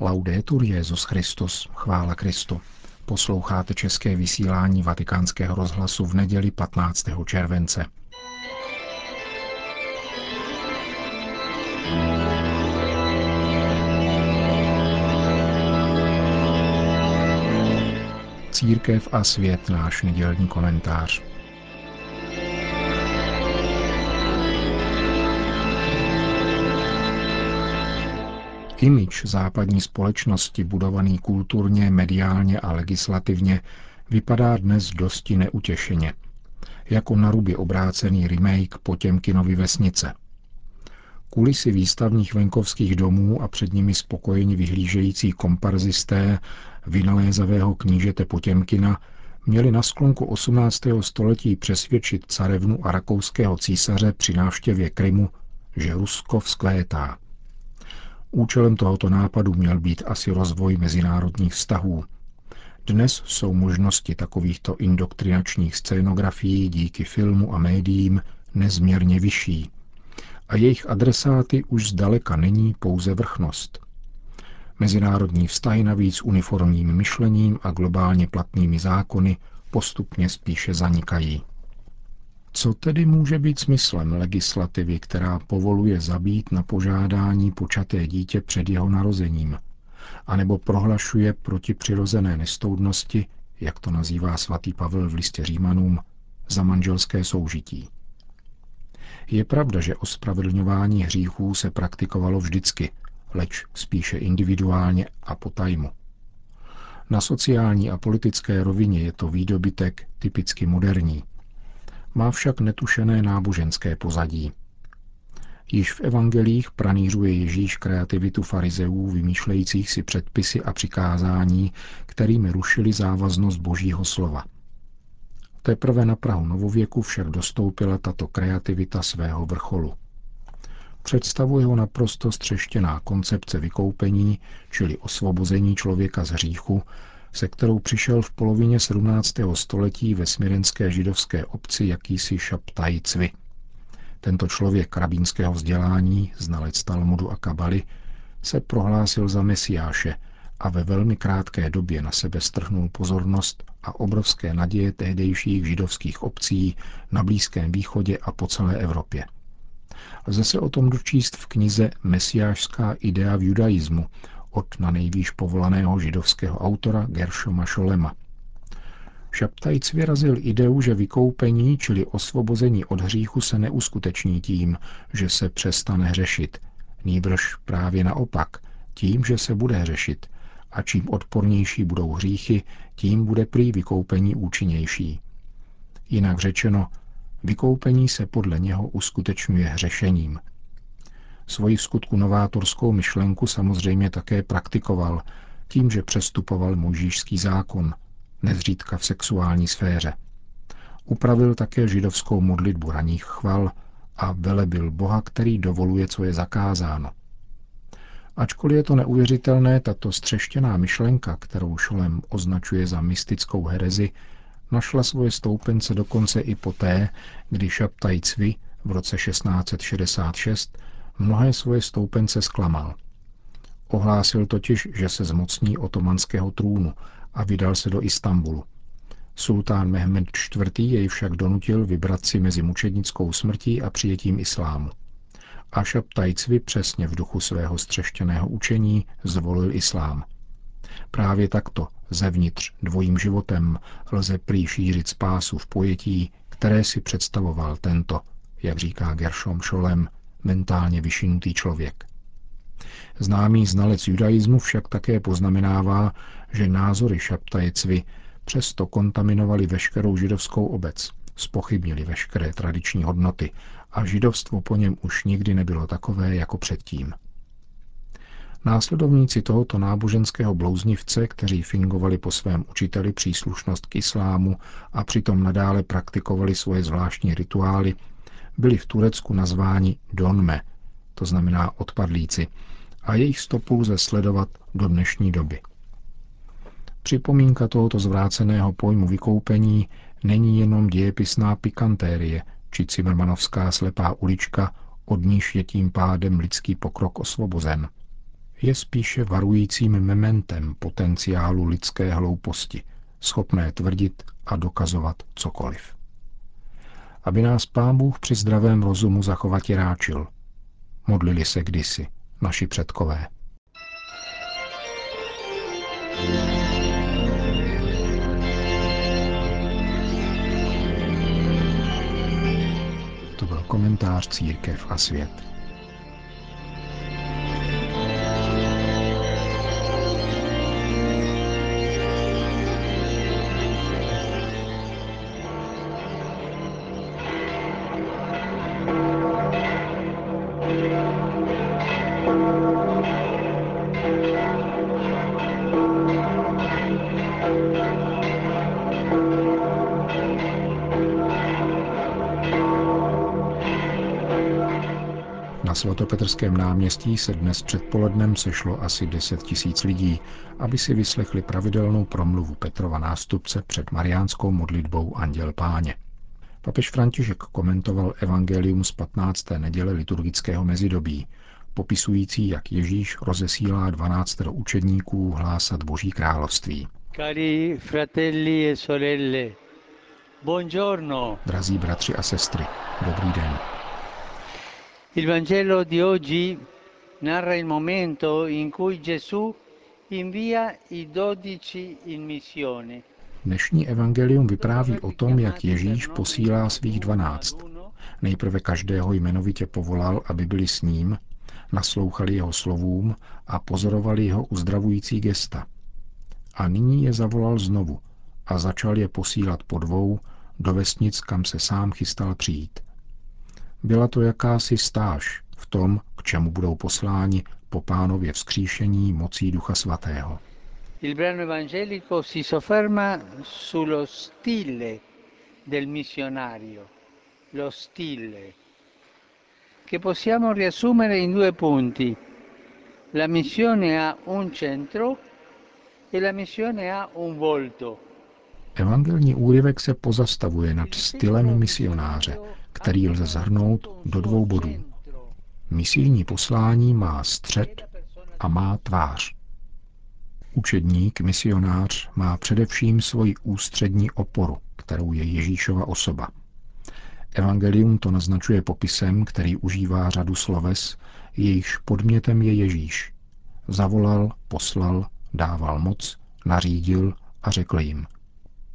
Laudetur Jezus Christus, chvála Kristu. Posloucháte české vysílání Vatikánského rozhlasu v neděli 15. července. Církev a svět náš nedělní komentář. Imič západní společnosti, budovaný kulturně, mediálně a legislativně, vypadá dnes dosti neutěšeně. Jako na ruby obrácený remake Potěmkinovy vesnice. Kulisy výstavních venkovských domů a před nimi spokojeni vyhlížející komparzisté vynalézavého knížete Potěmkina měli na sklonku 18. století přesvědčit carevnu a rakouského císaře při návštěvě Krymu, že Rusko vzkvétá. Účelem tohoto nápadu měl být asi rozvoj mezinárodních vztahů. Dnes jsou možnosti takovýchto indoktrinačních scénografií díky filmu a médiím nezměrně vyšší. A jejich adresáty už zdaleka není pouze vrchnost. Mezinárodní vztahy navíc uniformním myšlením a globálně platnými zákony postupně spíše zanikají. Co tedy může být smyslem legislativy, která povoluje zabít na požádání počaté dítě před jeho narozením, anebo prohlašuje proti přirozené nestoudnosti, jak to nazývá svatý Pavel v listě Římanům, za manželské soužití? Je pravda, že ospravedlňování hříchů se praktikovalo vždycky, leč spíše individuálně a po tajmu. Na sociální a politické rovině je to výdobytek typicky moderní – má však netušené náboženské pozadí. Již v evangelích pranířuje Ježíš kreativitu farizeů, vymýšlejících si předpisy a přikázání, kterými rušili závaznost božího slova. Teprve na Prahu novověku však dostoupila tato kreativita svého vrcholu. Představuje ho naprosto střeštěná koncepce vykoupení, čili osvobození člověka z hříchu, se kterou přišel v polovině 17. století ve smirenské židovské obci jakýsi Šaptaj Cvi. Tento člověk rabínského vzdělání, znalec Talmudu a Kabaly, se prohlásil za mesiáše a ve velmi krátké době na sebe strhnul pozornost a obrovské naděje tehdejších židovských obcí na Blízkém východě a po celé Evropě. Lze se o tom dočíst v knize Mesiášská idea v judaismu od na nejvýš povolaného židovského autora Gershoma Šolema. Šaptajc vyrazil ideu, že vykoupení, čili osvobození od hříchu, se neuskuteční tím, že se přestane hřešit, nýbrž právě naopak, tím, že se bude hřešit, a čím odpornější budou hříchy, tím bude prý vykoupení účinnější. Jinak řečeno, vykoupení se podle něho uskutečňuje hřešením – Svoji v skutku novátorskou myšlenku samozřejmě také praktikoval tím, že přestupoval mojžíšský zákon, nezřídka v sexuální sféře. Upravil také židovskou modlitbu raných chval a velebil Boha, který dovoluje, co je zakázáno. Ačkoliv je to neuvěřitelné, tato střeštěná myšlenka, kterou Šolem označuje za mystickou herezi, našla svoje stoupence dokonce i poté, kdy Šaptaj Cvi v roce 1666 mnohé svoje stoupence zklamal. Ohlásil totiž, že se zmocní otomanského trůnu a vydal se do Istanbulu. Sultán Mehmed IV. jej však donutil vybrat si mezi mučednickou smrtí a přijetím islámu. A Šaptajcvi přesně v duchu svého střeštěného učení zvolil islám. Právě takto, zevnitř, dvojím životem, lze prý šířit spásu v pojetí, které si představoval tento, jak říká Gershom Šolem, mentálně vyšinutý člověk. Známý znalec judaismu však také poznamenává, že názory Šaptajecvy přesto kontaminovali veškerou židovskou obec, spochybnili veškeré tradiční hodnoty a židovstvo po něm už nikdy nebylo takové jako předtím. Následovníci tohoto náboženského blouznivce, kteří fingovali po svém učiteli příslušnost k islámu a přitom nadále praktikovali svoje zvláštní rituály, byli v Turecku nazváni Donme, to znamená odpadlíci, a jejich stopu lze sledovat do dnešní doby. Připomínka tohoto zvráceného pojmu vykoupení není jenom dějepisná pikantérie či cimrmanovská slepá ulička, od níž je tím pádem lidský pokrok osvobozen. je spíše varujícím mementem potenciálu lidské hlouposti, schopné tvrdit a dokazovat cokoliv. Aby nás pán Bůh při zdravém rozumu zachovat ráčil. Modlili se kdysi naši předkové. To byl komentář Církev a svět. Svatopetrském náměstí se dnes předpolednem sešlo asi 10 tisíc lidí, aby si vyslechli pravidelnou promluvu Petrova nástupce před mariánskou modlitbou Anděl Páně. Papež František komentoval evangelium z 15. neděle liturgického mezidobí, popisující, jak Ježíš rozesílá 12 učedníků hlásat Boží království. Cari fratelli e sorelle, buongiorno. Drazí bratři a sestry, dobrý den. Il Vangelo di oggi narra il momento in cui Gesù invia i dodici in missione. Dnešní evangelium vypráví o tom, jak Ježíš posílá svých dvanáct. Nejprve každého jmenovitě povolal, aby byli s ním, naslouchali jeho slovům a pozorovali jeho uzdravující gesta. A nyní je zavolal znovu a začal je posílat po dvou do vesnic, kam se sám chystal přijít. Byla to jakási stáž v tom, k čemu budou posláni po pánově vzkříšení mocí Ducha Svatého. Evangelico si stile del missionario, lo stile, che possiamo riassumere in due punti. La missione ha un centro e la missione ha un volto. Evangelní úryvek se pozastavuje nad stylem misionáře, který lze zhrnout do dvou bodů. Misijní poslání má střed a má tvář. Učedník, misionář má především svoji ústřední oporu, kterou je Ježíšova osoba. Evangelium to naznačuje popisem, který užívá řadu sloves, jejichž podmětem je Ježíš. Zavolal, poslal, dával moc, nařídil a řekl jim.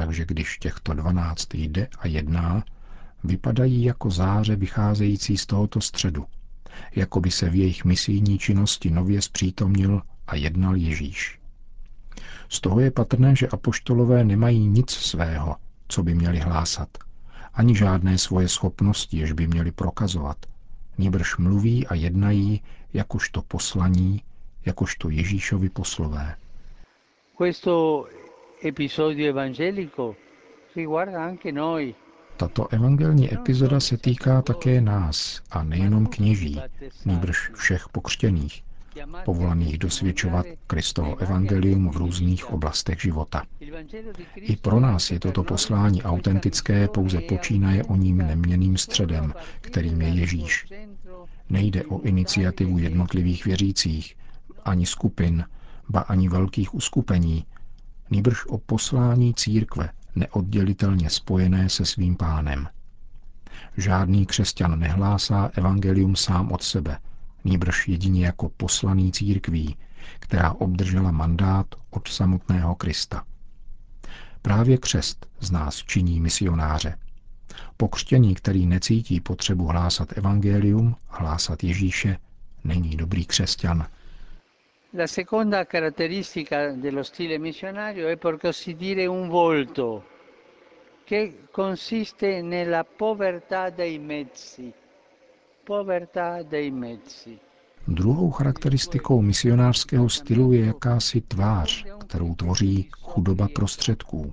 Takže když těchto dvanáct jde a jedná, vypadají jako záře vycházející z tohoto středu, jako by se v jejich misijní činnosti nově zpřítomnil a jednal Ježíš. Z toho je patrné, že apoštolové nemají nic svého, co by měli hlásat, ani žádné svoje schopnosti, jež by měli prokazovat. Níbrž mluví a jednají jakožto poslaní, jakožto Ježíšovi poslové. Episodio evangelico noi. Tato evangelní epizoda se týká také nás a nejenom kněží, nýbrž všech pokřtěných, povolaných dosvědčovat Kristovo evangelium v různých oblastech života. I pro nás je toto poslání autentické pouze počínaje o ním neměným středem, kterým je Ježíš. Nejde o iniciativu jednotlivých věřících, ani skupin, ba ani velkých uskupení, nýbrž o poslání církve, neoddělitelně spojené se svým pánem. Žádný křesťan nehlásá evangelium sám od sebe, nýbrž jedině jako poslaný církví, která obdržela mandát od samotného Krista. Právě křest z nás činí misionáře. Pokřtěný, který necítí potřebu hlásat evangelium, hlásat Ježíše, není dobrý křesťan. La seconda caratteristica dello stile missionario è per così dire un volto che consiste nella povertà dei mezzi. Povertà dei mezzi. Druhou charakteristikou misionářského stylu je jakási tvář, kterou tvoří chudoba prostředků.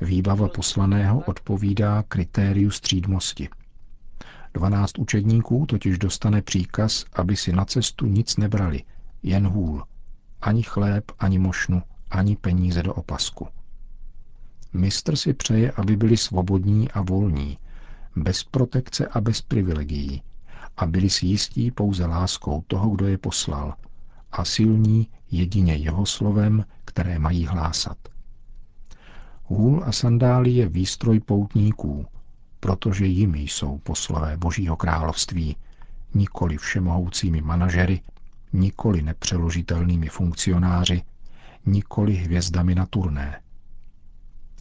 Výbava poslaného odpovídá kritériu střídmosti. Dvanáct učedníků totiž dostane příkaz, aby si na cestu nic nebrali, jen hůl. Ani chléb, ani mošnu, ani peníze do opasku. Mistr si přeje, aby byli svobodní a volní, bez protekce a bez privilegií, a byli si jistí pouze láskou toho, kdo je poslal, a silní jedině jeho slovem, které mají hlásat. Hůl a sandály je výstroj poutníků, protože jimi jsou poslové Božího království, nikoli všemohoucími manažery, nikoli nepřeložitelnými funkcionáři, nikoli hvězdami na turné.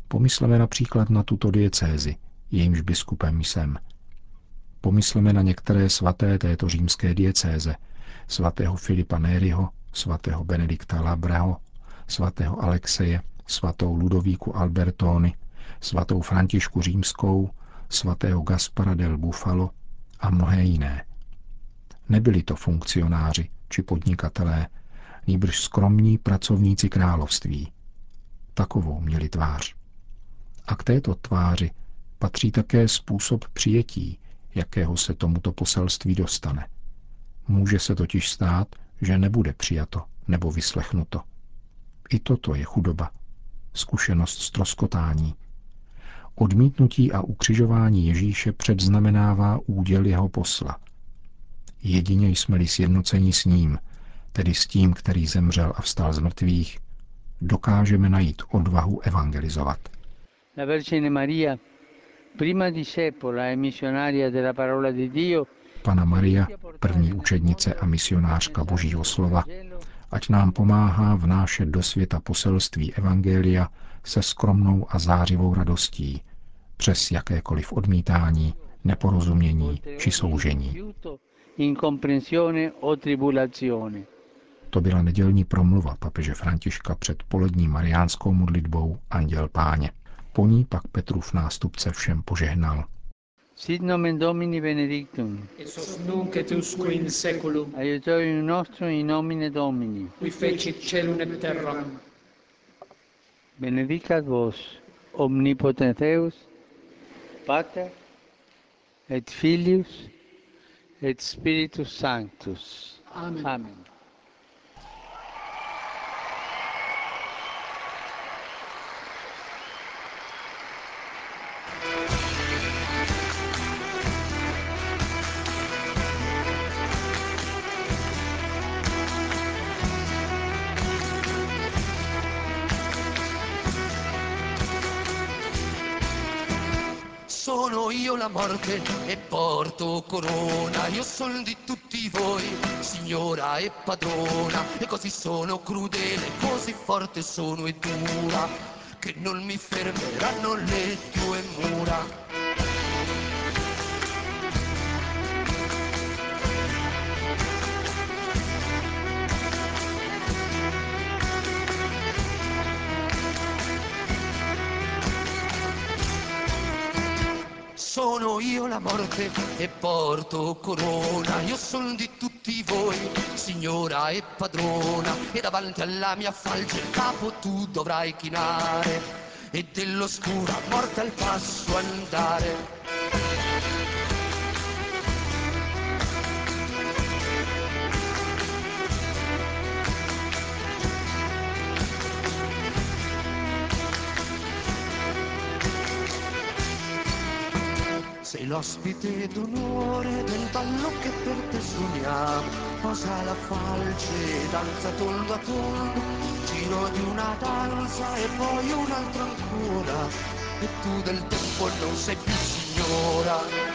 Pomysleme například na tuto diecézi, jejímž biskupem jsem. Pomysleme na některé svaté této římské diecéze, svatého Filipa Nériho, svatého Benedikta Labreho, svatého Alexeje, svatou Ludovíku Albertoni, svatou Františku Římskou, svatého Gaspara del Bufalo a mnohé jiné. Nebyli to funkcionáři či podnikatelé, nýbrž skromní pracovníci království. Takovou měli tvář. A k této tváři patří také způsob přijetí, jakého se tomuto poselství dostane. Může se totiž stát, že nebude přijato nebo vyslechnuto. I toto je chudoba, zkušenost stroskotání. Odmítnutí a ukřižování Ježíše předznamenává úděl jeho posla. Jedině jsme-li sjednocení s ním, tedy s tím, který zemřel a vstal z mrtvých, dokážeme najít odvahu evangelizovat. La Vergine Maria, prima discepola e missionaria della parola di Dio, Pana Maria, první učednice a misionářka Božího slova, ať nám pomáhá vnášet do světa poselství Evangelia se skromnou a zářivou radostí, přes jakékoliv odmítání, neporozumění či soužení. To byla nedělní promluva papeže Františka před polední mariánskou modlitbou Anděl Páně. Po ní pak Petrův nástupce všem požehnal. Sit nomen Domini benedictum. ex hoc nunc et usque in seculum, Aiutorium nostrum in nomine Domini. qui fecit celum et terram. Benedicat vos, omnipotens Deus, Pater, et Filius, et Spiritus Sanctus. Amen. Amen. Sono io la morte e porto corona, io sono di tutti voi, signora e padrona, e così sono crudele, così forte sono e dura, che non mi fermeranno le tue mura. Io la morte e porto corona, io sono di tutti voi, signora e padrona, e davanti alla mia falce il capo tu dovrai chinare, e dell'oscura morte al passo andare. Sei l'ospite d'onore del ballo che per te suoniamo, posa la falce, danza tondo a tondo, giro di una danza e poi un'altra ancora, e tu del tempo non sei più signora.